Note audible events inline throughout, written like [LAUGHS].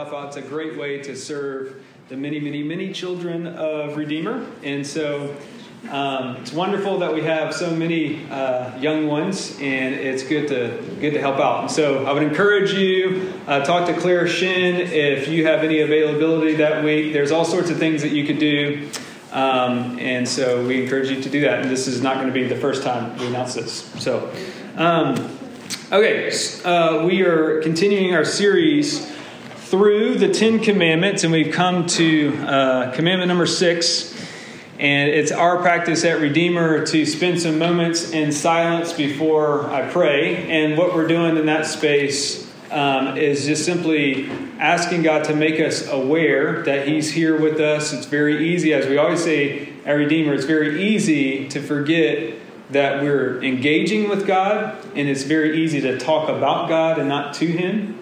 it's a great way to serve the many, many, many children of Redeemer. And so um, it's wonderful that we have so many uh, young ones, and it's good to good to help out. And so I would encourage you uh, talk to Claire Shin if you have any availability that week. There's all sorts of things that you could do. Um, and so we encourage you to do that. And this is not going to be the first time we announce this. So, um, okay, uh, we are continuing our series through the Ten Commandments, and we've come to uh, commandment number six. And it's our practice at Redeemer to spend some moments in silence before I pray. And what we're doing in that space um, is just simply asking God to make us aware that He's here with us. It's very easy, as we always say at Redeemer, it's very easy to forget that we're engaging with God, and it's very easy to talk about God and not to Him.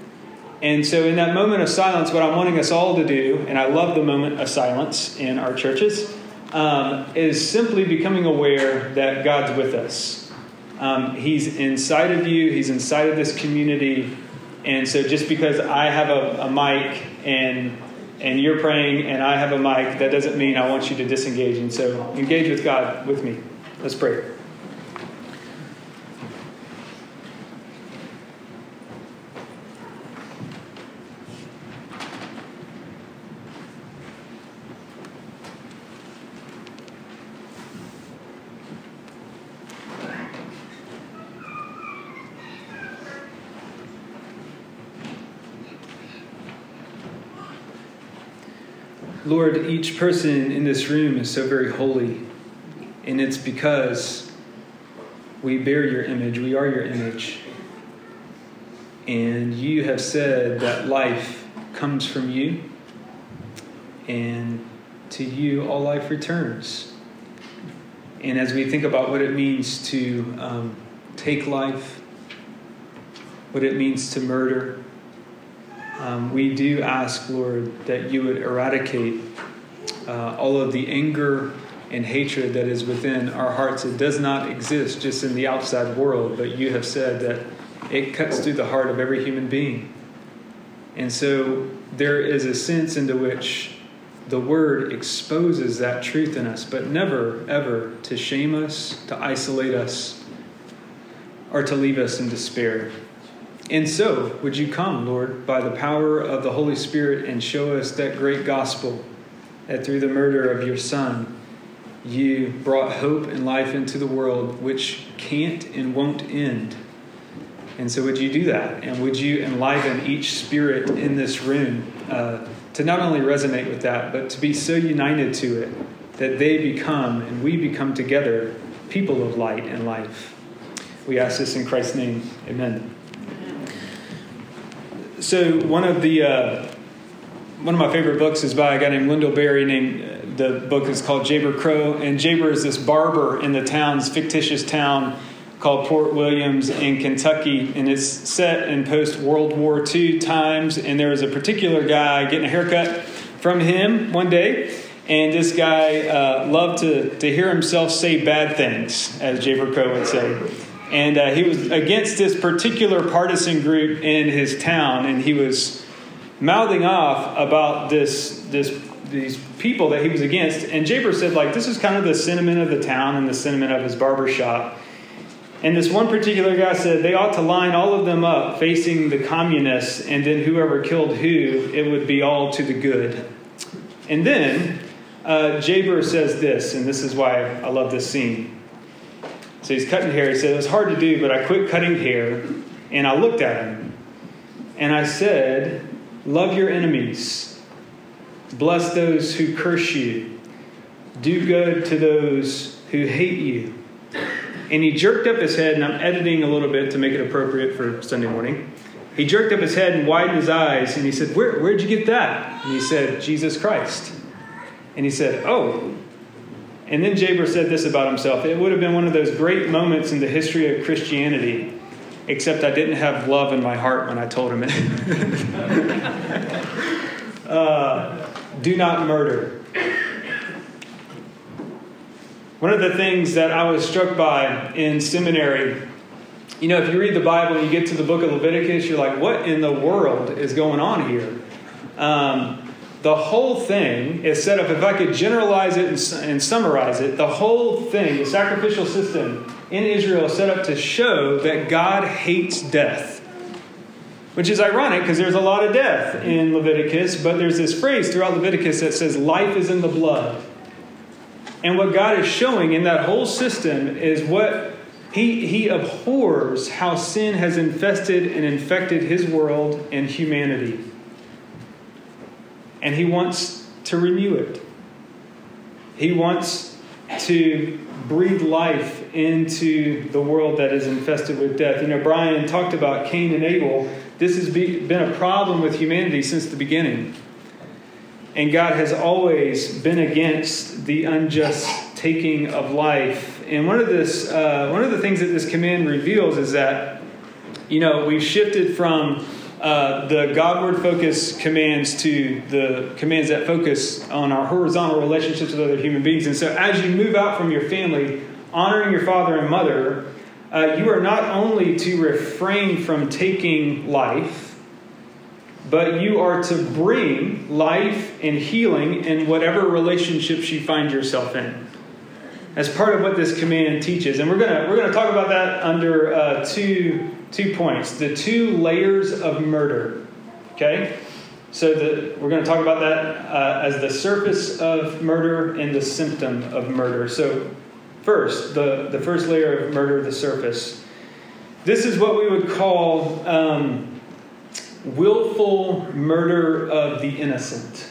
And so, in that moment of silence, what I'm wanting us all to do, and I love the moment of silence in our churches, um, is simply becoming aware that God's with us. Um, he's inside of you, He's inside of this community. And so, just because I have a, a mic and and you're praying and I have a mic, that doesn't mean I want you to disengage. And so, engage with God with me. Let's pray. Lord, each person in this room is so very holy, and it's because we bear your image, we are your image. And you have said that life comes from you, and to you all life returns. And as we think about what it means to um, take life, what it means to murder, um, we do ask, Lord, that you would eradicate uh, all of the anger and hatred that is within our hearts. It does not exist just in the outside world, but you have said that it cuts through the heart of every human being. And so there is a sense into which the word exposes that truth in us, but never, ever to shame us, to isolate us, or to leave us in despair. And so, would you come, Lord, by the power of the Holy Spirit and show us that great gospel that through the murder of your Son, you brought hope and life into the world, which can't and won't end. And so, would you do that? And would you enliven each spirit in this room uh, to not only resonate with that, but to be so united to it that they become and we become together people of light and life? We ask this in Christ's name. Amen. So one of the uh, one of my favorite books is by a guy named Wendell Berry. Named the book is called Jayber Crow, and Jayber is this barber in the town's fictitious town called Port Williams in Kentucky, and it's set in post World War II times. And there was a particular guy getting a haircut from him one day, and this guy uh, loved to to hear himself say bad things, as Jayber Crow would say. And uh, he was against this particular partisan group in his town, and he was mouthing off about this this these people that he was against. And Jayber said, like, this is kind of the sentiment of the town and the sentiment of his barber shop. And this one particular guy said they ought to line all of them up facing the communists, and then whoever killed who, it would be all to the good. And then uh, Jayber says this, and this is why I love this scene. So he's cutting hair. He said, It was hard to do, but I quit cutting hair and I looked at him and I said, Love your enemies, bless those who curse you, do good to those who hate you. And he jerked up his head, and I'm editing a little bit to make it appropriate for Sunday morning. He jerked up his head and widened his eyes, and he said, Where, Where'd you get that? And he said, Jesus Christ. And he said, Oh. And then Jayber said this about himself It would have been one of those great moments in the history of Christianity, except I didn't have love in my heart when I told him it. [LAUGHS] uh, do not murder. One of the things that I was struck by in seminary, you know, if you read the Bible and you get to the book of Leviticus, you're like, what in the world is going on here? Um, the whole thing is set up, if I could generalize it and, and, summarize it, the whole thing, the sacrificial system in Israel is set up to show that God hates death. Which is ironic because there's a lot of death in Leviticus, but there's this phrase throughout Leviticus that says, life is in the blood. And what God is showing in that whole system is what he, he abhors how sin has infested and infected his world and humanity. And he wants to renew it. He wants to breathe life into the world that is infested with death. You know, Brian talked about Cain and Abel. This has been a problem with humanity since the beginning. And God has always been against the unjust taking of life. And one of this, uh, one of the things that this command reveals is that, you know, we've shifted from uh, the Godward focus commands to the commands that focus on our horizontal relationships with other human beings. And so, as you move out from your family, honoring your father and mother, uh, you are not only to refrain from taking life but you are to bring life and healing in whatever relationships you find yourself in as part of what this command teaches and we're to we're to talk about that under uh, two two points. The two layers of murder. Okay? So the, we're going to talk about that uh, as the surface of murder and the symptom of murder. So first the, the first layer of murder the surface. This is what we would call um, willful murder of the innocent.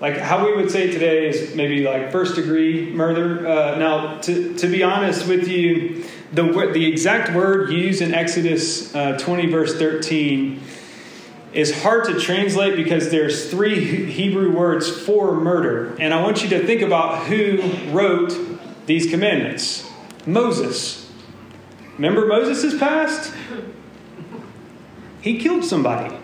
Like how we would say today is maybe like first degree murder. Uh, now, to, to be honest with you, the, the exact word used in Exodus uh, 20, verse 13, is hard to translate because there's three Hebrew words for murder. And I want you to think about who wrote these commandments Moses. Remember Moses' past? He killed somebody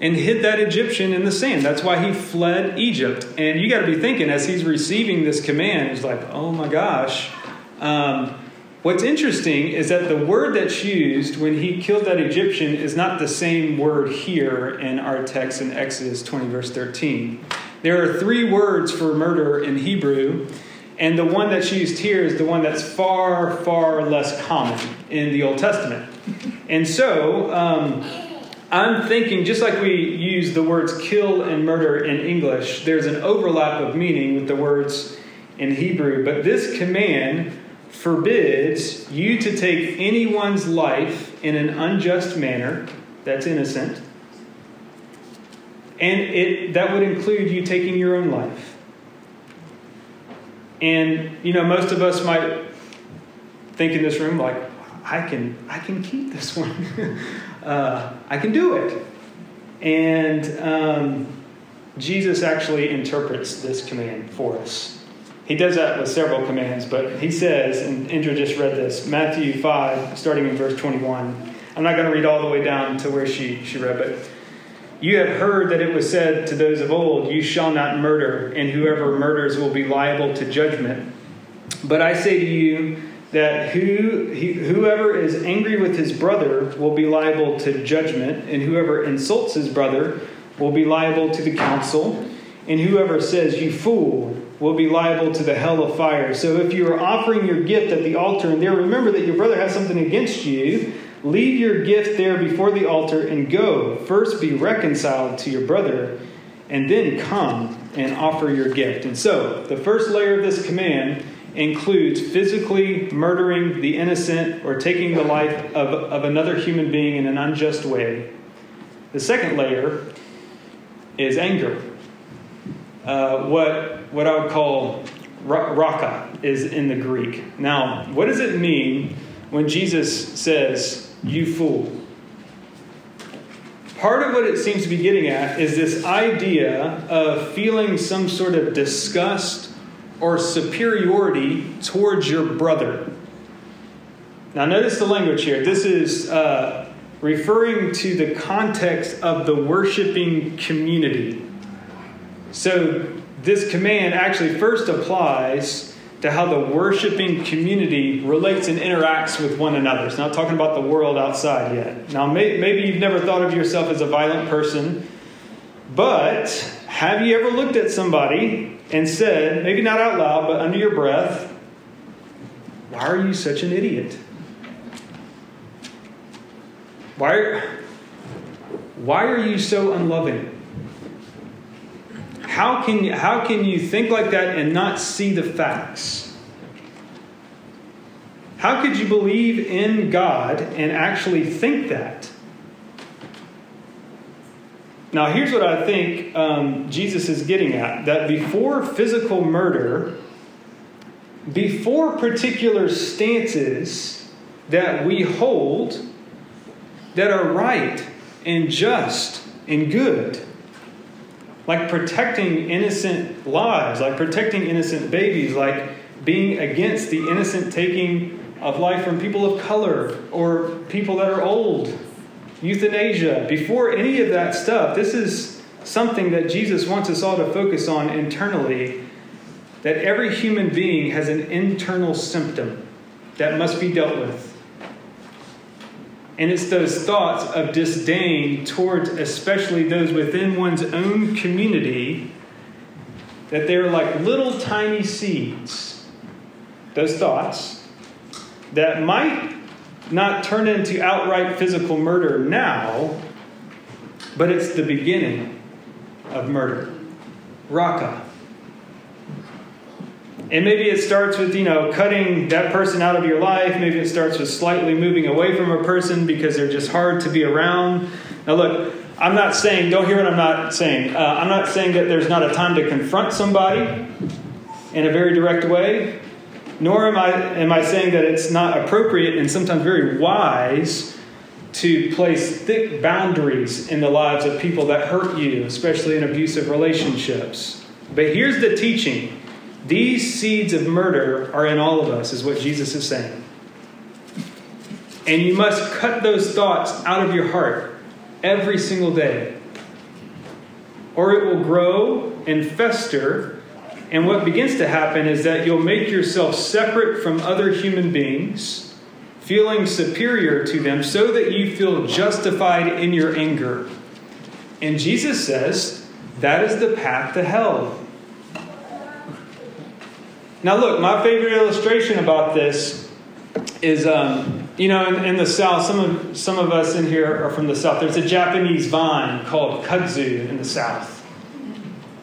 and hid that Egyptian in the sand. That's why he fled Egypt. And you got to be thinking as he's receiving this command, he's like, oh my gosh. Um, what's interesting is that the word that's used when he killed that Egyptian is not the same word here in our text in Exodus 20, verse 13. There are three words for murder in Hebrew. And the one that's used here is the one that's far, far less common in the Old Testament. And so, um, I'm thinking, just like we use the words kill and murder in English, there's an overlap of meaning with the words in Hebrew. But this command forbids you to take anyone's life in an unjust manner that's innocent. And it, that would include you taking your own life. And, you know, most of us might think in this room, like, I can, I can keep this [LAUGHS] one. uh, I can do it. And um, Jesus actually interprets this command for us. He does that with several commands, but he says, and Indra just read this, Matthew 5, starting in verse 21. I'm not going to read all the way down to where she, she read, but you have heard that it was said to those of old, You shall not murder, and whoever murders will be liable to judgment. But I say to you that who, he, whoever is angry with his brother will be liable to judgment, and whoever insults his brother will be liable to the council, and whoever says, You fool, will be liable to the hell of fire. So if you are offering your gift at the altar and there remember that your brother has something against you, Leave your gift there before the altar and go. First be reconciled to your brother, and then come and offer your gift. And so, the first layer of this command includes physically murdering the innocent or taking the life of, of another human being in an unjust way. The second layer is anger. Uh, what, what I would call raka is in the Greek. Now, what does it mean when Jesus says, You fool? Part of what it seems to be getting at is this idea of feeling some sort of disgust or superiority towards your brother. Now, notice the language here. This is uh, referring to the context of the worshiping community. So, this command actually first applies to how the worshiping community relates and interacts with one another. It's not talking about the world outside yet. Now, may, maybe you've never thought of yourself as a violent person, but have you ever looked at somebody and said, maybe not out loud, but under your breath, why are you such an idiot? Why, why are you so unloving? How can, you, how can you think like that and not see the facts? How could you believe in God and actually think that? Now, here's what I think um, Jesus is getting at that before physical murder, before particular stances that we hold that are right and just and good, like protecting innocent lives, like protecting innocent babies, like being against the innocent taking of life from people of color or people that are old, euthanasia. Before any of that stuff, this is something that Jesus wants us all to focus on internally that every human being has an internal symptom that must be dealt with. And it's those thoughts of disdain towards, especially those within one's own community, that they're like little tiny seeds. Those thoughts that might not turn into outright physical murder now, but it's the beginning of murder. Raka. And maybe it starts with, you know, cutting that person out of your life. Maybe it starts with slightly moving away from a person because they're just hard to be around. Now, look, I'm not saying, don't hear what I'm not saying. Uh, I'm not saying that there's not a time to confront somebody in a very direct way, nor am I, am I saying that it's not appropriate and sometimes very wise to place thick boundaries in the lives of people that hurt you, especially in abusive relationships. But here's the teaching these seeds of murder are in all of us, is what Jesus is saying. And you must cut those thoughts out of your heart every single day, or it will grow and fester. And what begins to happen is that you'll make yourself separate from other human beings, feeling superior to them, so that you feel justified in your anger. And Jesus says that is the path to hell. Now, look, my favorite illustration about this is, um, you know, in, in, the South, some of, some of us in here are from the South. There's a Japanese vine called kudzu in the South.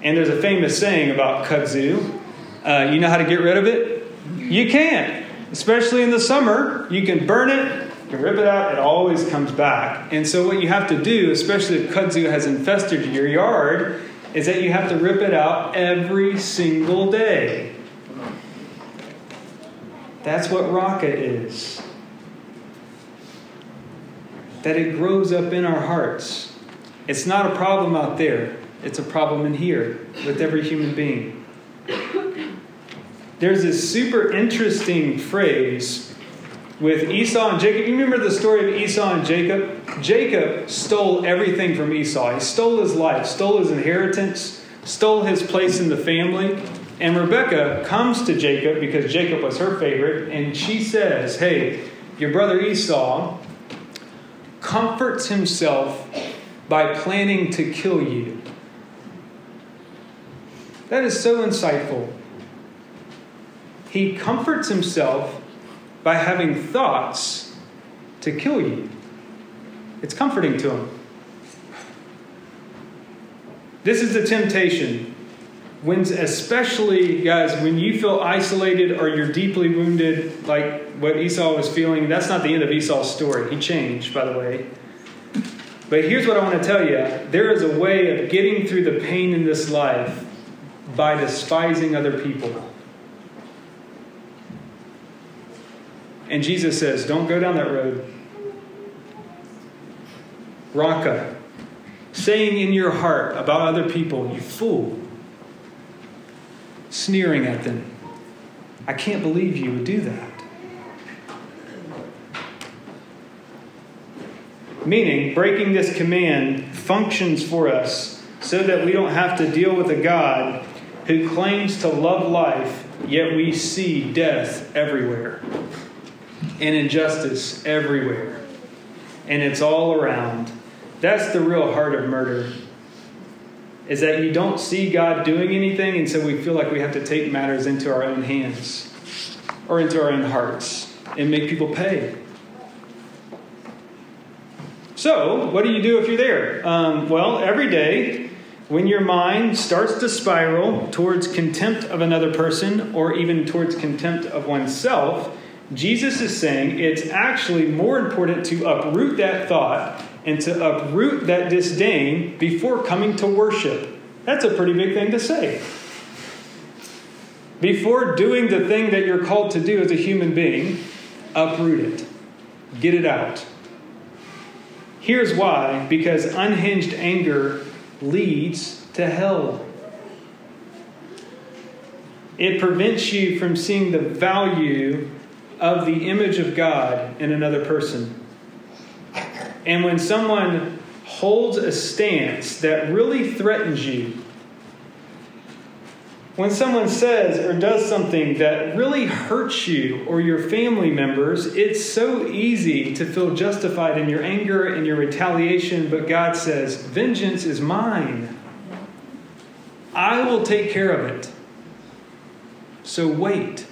And there's a famous saying about kudzu. Uh, you know how to get rid of it? You can't. Especially in the summer, you can burn it, you can rip it out, it always comes back. And so, what you have to do, especially if kudzu has infested your yard, is that you have to rip it out every single day. That's what Raka is. That it grows up in our hearts. It's not a problem out there, it's a problem in here with every human being. There's this super interesting phrase with Esau and Jacob. You remember the story of Esau and Jacob? Jacob stole everything from Esau. He stole his life, stole his inheritance, stole his place in the family. And Rebecca comes to Jacob because Jacob was her favorite, and she says, Hey, your brother Esau comforts himself by planning to kill you. That is so insightful. He comforts himself by having thoughts to kill you. It's comforting to him. This is the temptation when especially guys when you feel isolated or you're deeply wounded like what esau was feeling that's not the end of esau's story. He changed by the way. But here's what i want to tell you. There is a way of getting through the pain in this life by despising other people. And jesus says don't go down that road. Raka saying in your heart about other people you fool sneering at them. I can't believe you would do that. Meaning, breaking this command functions for us so that we don't have to deal with a God who claims to love life, yet we see death everywhere and injustice everywhere. And it's all around. That's the real heart of murder is that you don't see God doing anything, and so we feel like we have to take matters into our own hands or into our own hearts and make people pay. So, what do you do if you're there? Um, well, every day, when your mind starts to spiral towards contempt of another person or even towards contempt of oneself, Jesus is saying it's actually more important to uproot that thought and to uproot that disdain before coming to worship. That's a pretty big thing to say. Before doing the thing that you're called to do as a human being, uproot it, get it out. Here's why because unhinged anger leads to hell. It prevents you from seeing the value of the image of God in another person. And when someone holds a stance that really threatens you, when someone says or does something that really hurts you or your family members, it's so easy to feel justified in your anger and your retaliation, but God says, Vengeance is mine. I will take care of it. So wait.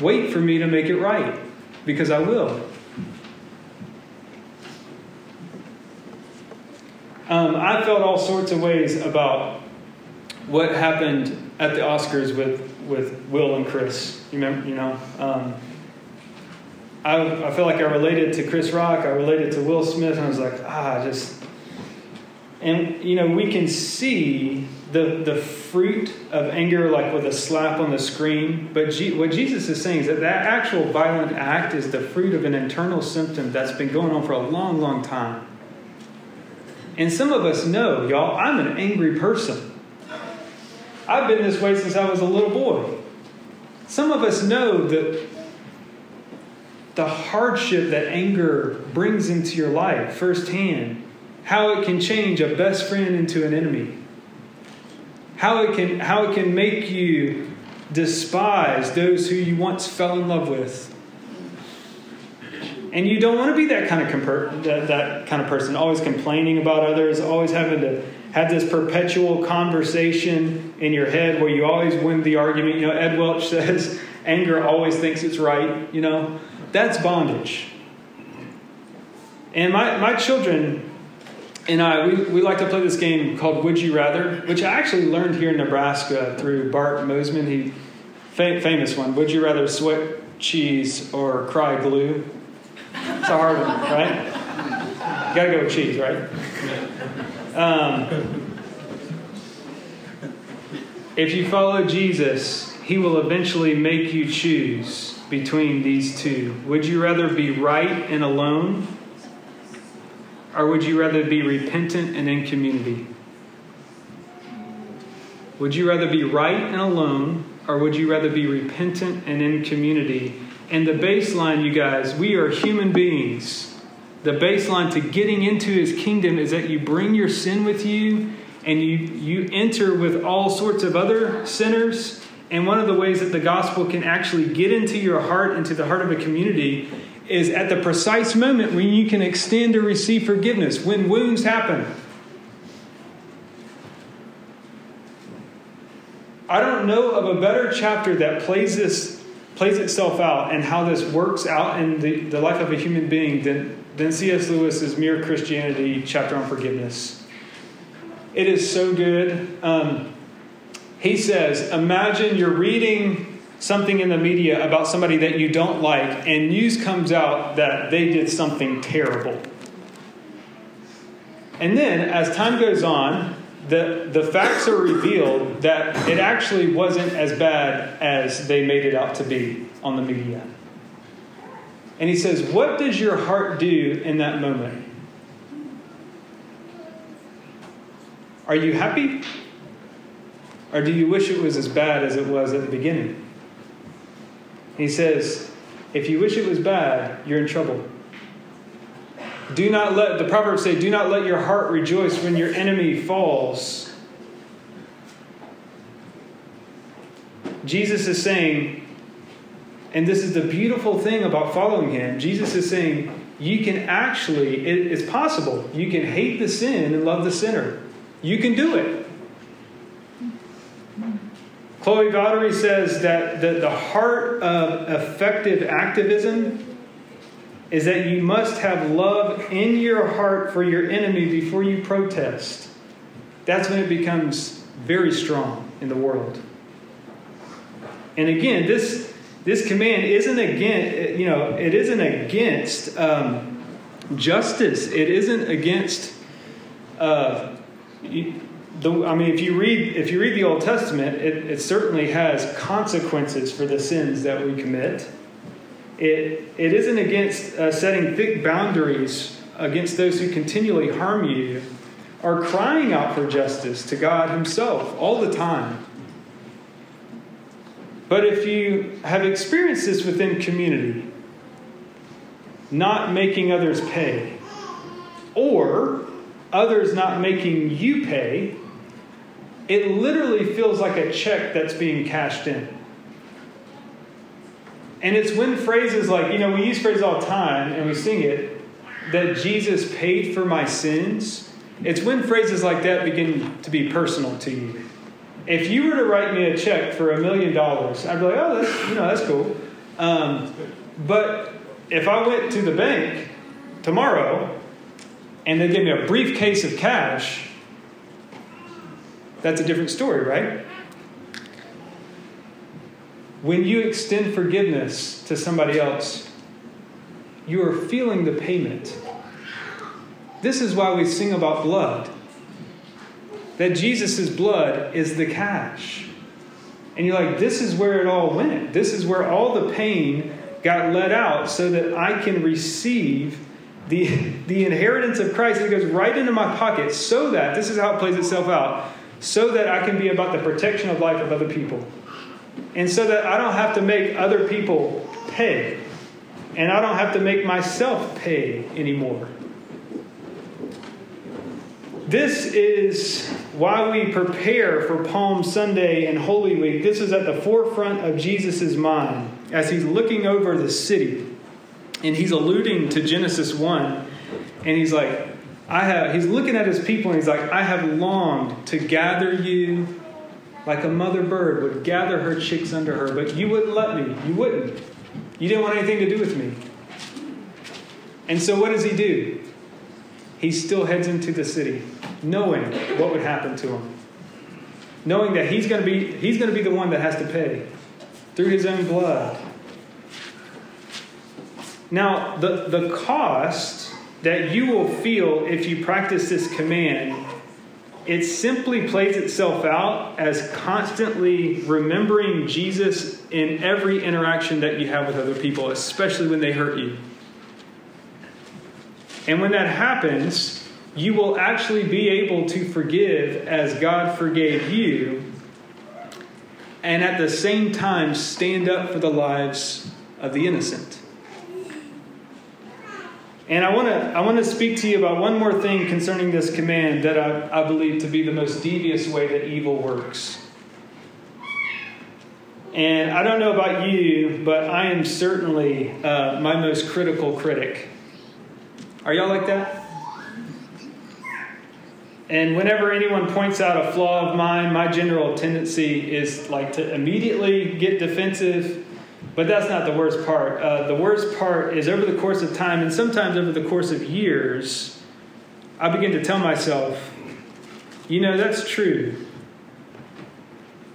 Wait for me to make it right, because I will. Um, I felt all sorts of ways about what happened at the Oscars with, with Will and Chris. You remember, you know, um, I, I feel like I related to Chris Rock. I related to Will Smith, and I was like, ah, just. And you know, we can see the the fruit of anger, like with a slap on the screen. But G, what Jesus is saying is that that actual violent act is the fruit of an internal symptom that's been going on for a long, long time. And some of us know, y'all, I'm an angry person. I've been this way since I was a little boy. Some of us know that the hardship that anger brings into your life firsthand, how it can change a best friend into an enemy, how it can, how it can make you despise those who you once fell in love with and you don't want to be that kind of that, that kind of person, always complaining about others, always having to have this perpetual conversation in your head where you always win the argument. You know, Ed Welch [LAUGHS] says anger always thinks it's right. You know, that's bondage. And my, my children and I, we, we like to play this game called Would You Rather, which I actually learned here in Nebraska through Bart Mosman. He famous one. Would you rather sweat cheese or cry glue? It's a hard one, right? You gotta go with cheese, right? Um, if you follow Jesus, he will eventually make you choose between these two. Would you rather be right and alone? Or would you rather be repentant and in community? Would you rather be right and alone, or would you rather be repentant and in community? And the baseline, you guys, we are human beings. The baseline to getting into his kingdom is that you bring your sin with you and you, you enter with all sorts of other sinners. And one of the ways that the gospel can actually get into your heart, into the heart of a community, is at the precise moment when you can extend or receive forgiveness, when wounds happen. I don't know of a better chapter that plays this plays itself out and how this works out in the, the life of a human being than, than C.S. Lewis's Mere Christianity chapter on forgiveness. It is so good. Um, he says, Imagine you're reading something in the media about somebody that you don't like, and news comes out that they did something terrible. And then, as time goes on, the, the facts are revealed that it actually wasn't as bad as they made it out to be on the media. And he says, What does your heart do in that moment? Are you happy? Or do you wish it was as bad as it was at the beginning? He says, If you wish it was bad, you're in trouble. Do not let, the Proverbs say, do not let your heart rejoice when your enemy falls. Jesus is saying, and this is the beautiful thing about following him. Jesus is saying, you can actually, it is possible, you can hate the sin and love the sinner. You can do it. Chloe Valdary says that the, the heart of effective activism is that you must have love in your heart for your enemy before you protest. That's when it becomes very strong in the world. And again, this this command isn't against you know it isn't against um, justice. It isn't against. Uh, the, I mean, if you read if you read the Old Testament, it, it certainly has consequences for the sins that we commit. It, it isn't against uh, setting thick boundaries against those who continually harm you or crying out for justice to God Himself all the time. But if you have experienced this within community, not making others pay, or others not making you pay, it literally feels like a check that's being cashed in. And it's when phrases like, you know, we use phrases all the time and we sing it, that Jesus paid for my sins. It's when phrases like that begin to be personal to you. If you were to write me a check for a million dollars, I'd be like, oh, that's, you know, that's cool. Um, but if I went to the bank tomorrow and they gave me a briefcase of cash, that's a different story, right? When you extend forgiveness to somebody else, you are feeling the payment. This is why we sing about blood. That Jesus' blood is the cash. And you're like, this is where it all went. This is where all the pain got let out so that I can receive the, [LAUGHS] the inheritance of Christ that goes right into my pocket so that, this is how it plays itself out, so that I can be about the protection of life of other people and so that I don't have to make other people pay. And I don't have to make myself pay anymore. This is why we prepare for Palm Sunday and Holy Week. This is at the forefront of Jesus' mind as he's looking over the city. And he's alluding to Genesis 1. And he's like, I have, he's looking at his people and he's like, I have longed to gather you like a mother bird would gather her chicks under her, but you wouldn't let me. You wouldn't. You didn't want anything to do with me. And so what does he do? He still heads into the city, knowing what would happen to him. Knowing that he's going to be he's going to be the one that has to pay through his own blood. Now, the, the cost that you will feel if you practice this command it simply plays itself out as constantly remembering Jesus in every interaction that you have with other people, especially when they hurt you. And when that happens, you will actually be able to forgive as God forgave you, and at the same time stand up for the lives of the innocent. And I want to I want to speak to you about one more thing concerning this command that I, I believe to be the most devious way that evil works. And I don't know about you, but I am certainly uh, my most critical critic. Are y'all like that? And whenever anyone points out a flaw of mine, my general tendency is like to immediately get defensive but that's not the worst part. Uh, the worst part is over the course of time, and sometimes over the course of years, I begin to tell myself, You know, that's true.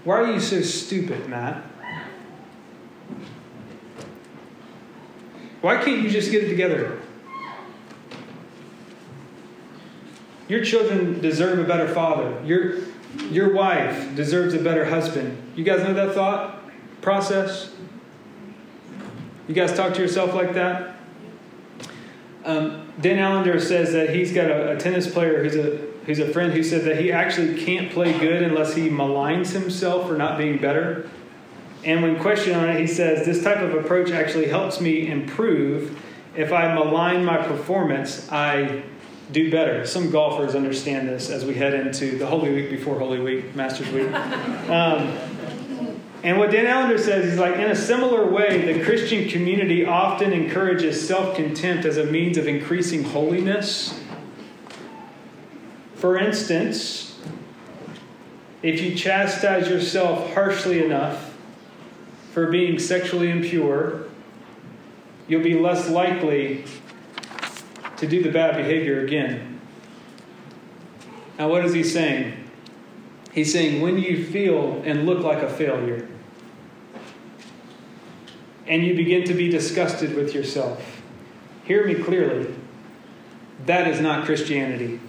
Why are you so stupid, Matt? Why can't you just get it together? Your children deserve a better father. Your, your wife deserves a better husband. You guys know that thought process? You guys talk to yourself like that? Um, Dan Allender says that he's got a, a tennis player who's a, who's a friend who said that he actually can't play good unless he maligns himself for not being better. And when questioned on it, he says, This type of approach actually helps me improve. If I malign my performance, I do better. Some golfers understand this as we head into the Holy Week before Holy Week, Masters Week. [LAUGHS] Um, and what Dan Allender says is like, in a similar way, the Christian community often encourages self contempt as a means of increasing holiness. For instance, if you chastise yourself harshly enough, for being sexually impure, you'll be less likely to do the bad behavior again. Now, what is he saying? He's saying when you feel and look like a failure, and you begin to be disgusted with yourself, hear me clearly. That is not Christianity.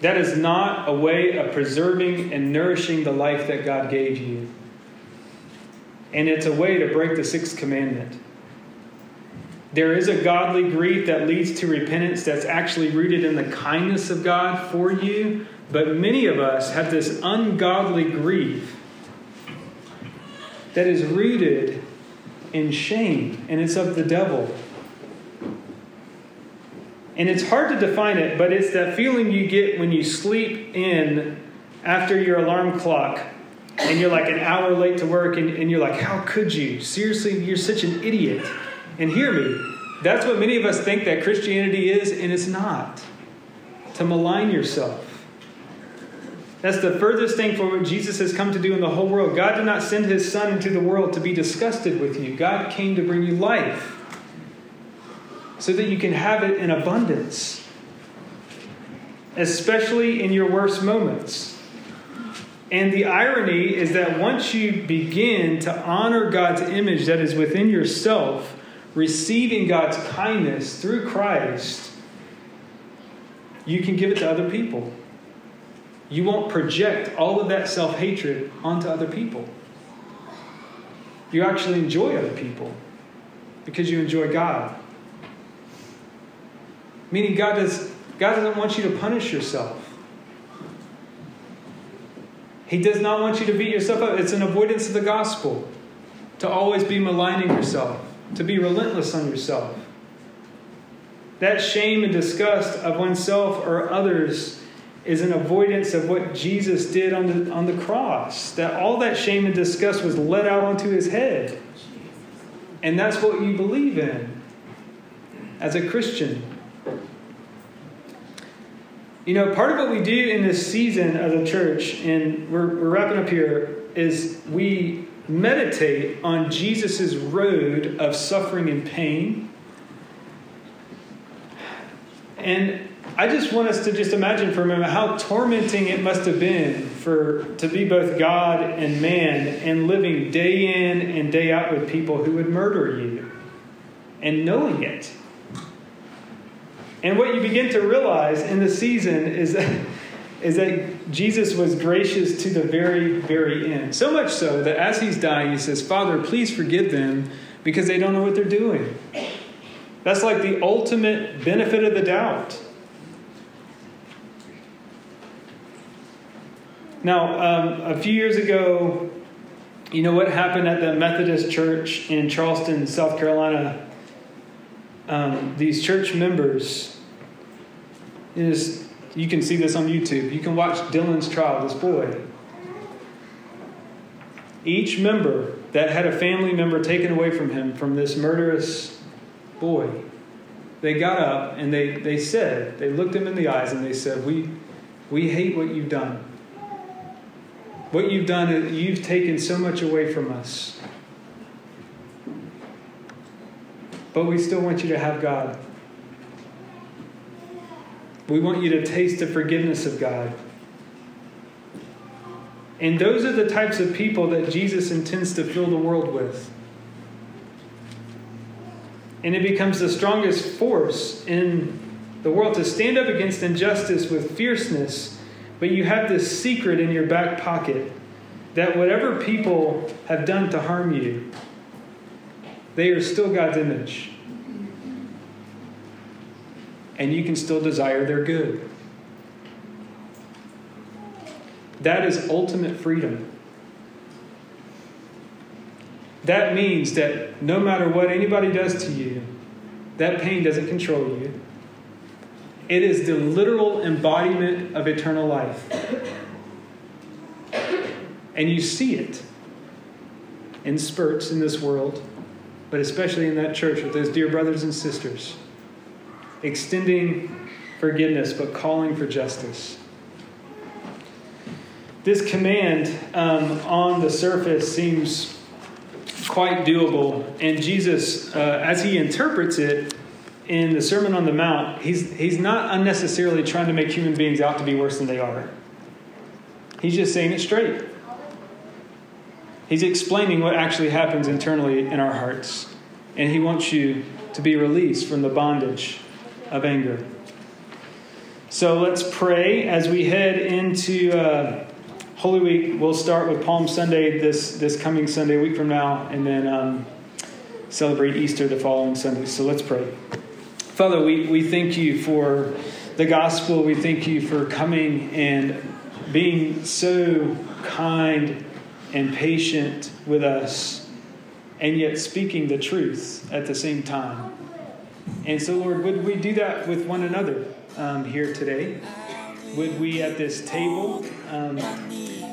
That is not a way of preserving and nourishing the life that God gave you. And it's a way to break the sixth commandment. There is a godly grief that leads to repentance that's actually rooted in the kindness of God for you, but many of us have this ungodly grief that is rooted in shame, and it's of the devil. And it's hard to define it, but it's that feeling you get when you sleep in after your alarm clock and you're like an hour late to work and, and you're like, how could you? Seriously, you're such an idiot. And hear me, that's what many of us think that Christianity is, and it's not. To malign yourself. That's the furthest thing for what Jesus has come to do in the whole world. God did not send his Son into the world to be disgusted with you, God came to bring you life so that you can have it in abundance, especially in your worst moments. And the irony is that once you begin to honor God's image that is within yourself, receiving God's kindness through Christ, you can give it to other people. You won't project all of that self hatred onto other people. You actually enjoy other people because you enjoy God. Meaning, God, does, God doesn't want you to punish yourself. He does not want you to beat yourself up. It's an avoidance of the gospel to always be maligning yourself, to be relentless on yourself. That shame and disgust of oneself or others is an avoidance of what Jesus did on the, on the cross. That all that shame and disgust was let out onto his head. And that's what you believe in as a Christian. You know, part of what we do in this season of the church, and we're, we're wrapping up here, is we meditate on Jesus' road of suffering and pain. And I just want us to just imagine for a moment how tormenting it must have been for to be both God and man and living day in and day out with people who would murder you and knowing it. And what you begin to realize in the season is that, is that Jesus was gracious to the very, very end. So much so that as he's dying, he says, Father, please forgive them because they don't know what they're doing. That's like the ultimate benefit of the doubt. Now, um, a few years ago, you know what happened at the Methodist Church in Charleston, South Carolina? Um, these church members, is, you can see this on YouTube. You can watch Dylan's trial, this boy. Each member that had a family member taken away from him from this murderous boy, they got up and they, they said, they looked him in the eyes and they said, We, we hate what you've done. What you've done is you've taken so much away from us. But we still want you to have God. We want you to taste the forgiveness of God. And those are the types of people that Jesus intends to fill the world with. And it becomes the strongest force in the world to stand up against injustice with fierceness, but you have this secret in your back pocket that whatever people have done to harm you, they are still God's image. And you can still desire their good. That is ultimate freedom. That means that no matter what anybody does to you, that pain doesn't control you. It is the literal embodiment of eternal life. And you see it in spurts in this world, but especially in that church with those dear brothers and sisters, extending forgiveness but calling for justice this command um, on the surface seems quite doable. And Jesus, uh, as he interprets it in the Sermon on the Mount, he's, he's not unnecessarily trying to make human beings out to be worse than they are. He's just saying it straight. He's explaining what actually happens internally in our hearts. And he wants you to be released from the bondage of anger. So let's pray as we head into. Uh, Holy Week, we'll start with Palm Sunday this, this coming Sunday, a week from now, and then um, celebrate Easter the following Sunday. So let's pray. Father, we, we thank you for the gospel. We thank you for coming and being so kind and patient with us, and yet speaking the truth at the same time. And so, Lord, would we do that with one another um, here today? Would we at this table um,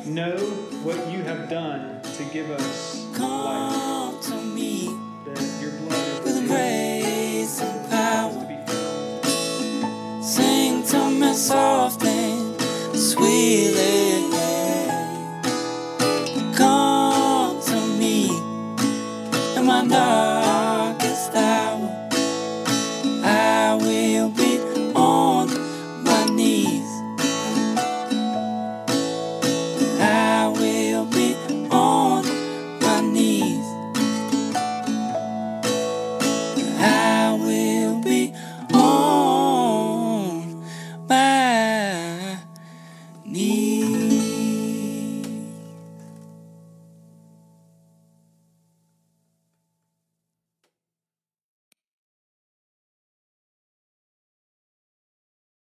know what you have done to give us life? To me sweetly.